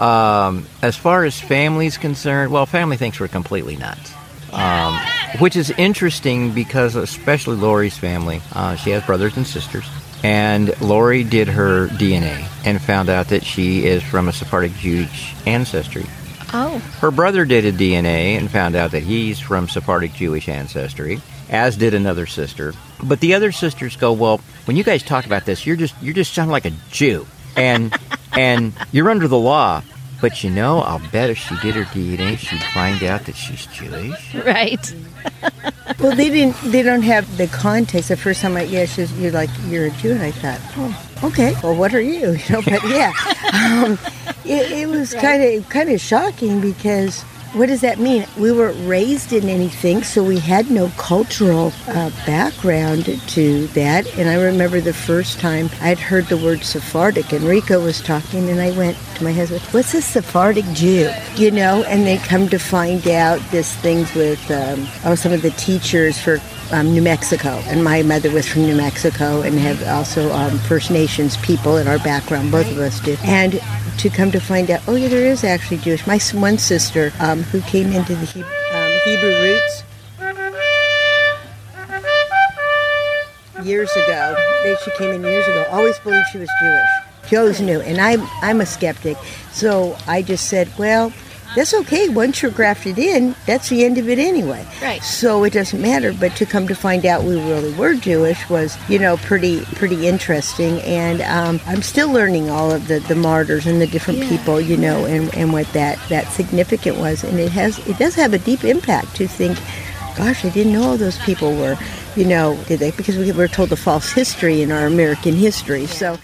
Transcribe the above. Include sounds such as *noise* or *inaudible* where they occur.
Um, as far as family's concerned, well, family thinks we're completely nuts. Um, which is interesting because, especially Lori's family, uh, she has brothers and sisters. And Lori did her DNA and found out that she is from a Sephardic Jewish ancestry. Oh. Her brother did a DNA and found out that he's from Sephardic Jewish ancestry, as did another sister. But the other sisters go, "Well, when you guys talk about this, you're just you're just sound like a Jew, and and you're under the law." But you know, I'll bet if she did her DNA, she'd find out that she's Jewish. Right. *laughs* Well, they didn't. They don't have the context. The first time I, yeah, she's, you're like, you're a Jew, and I thought, oh, okay. Well, what are you? *laughs* You know, but yeah, *laughs* um, it, it was kind of kind of shocking because what does that mean? We weren't raised in anything, so we had no cultural uh, background to that. And I remember the first time I'd heard the word Sephardic, and Rico was talking, and I went to my husband, "What's a Sephardic Jew?" You know, and they come to find out this things with um, oh, some of the teachers for um, New Mexico, and my mother was from New Mexico, and have also um, First Nations people in our background. Both of us do, and to come to find out, oh yeah, there is actually Jewish. My one sister, um, who came into the he- um, Hebrew roots years ago, she came in years ago, always believed she was Jewish. Always knew, and I'm I'm a skeptic, so I just said, well. That's okay. Once you're grafted in, that's the end of it anyway. Right. So it doesn't matter. But to come to find out we really were Jewish was, you know, pretty pretty interesting. And um, I'm still learning all of the, the martyrs and the different people, you know, and, and what that that significant was. And it has it does have a deep impact to think, gosh, I didn't know all those people were, you know, did they? Because we were told a false history in our American history. So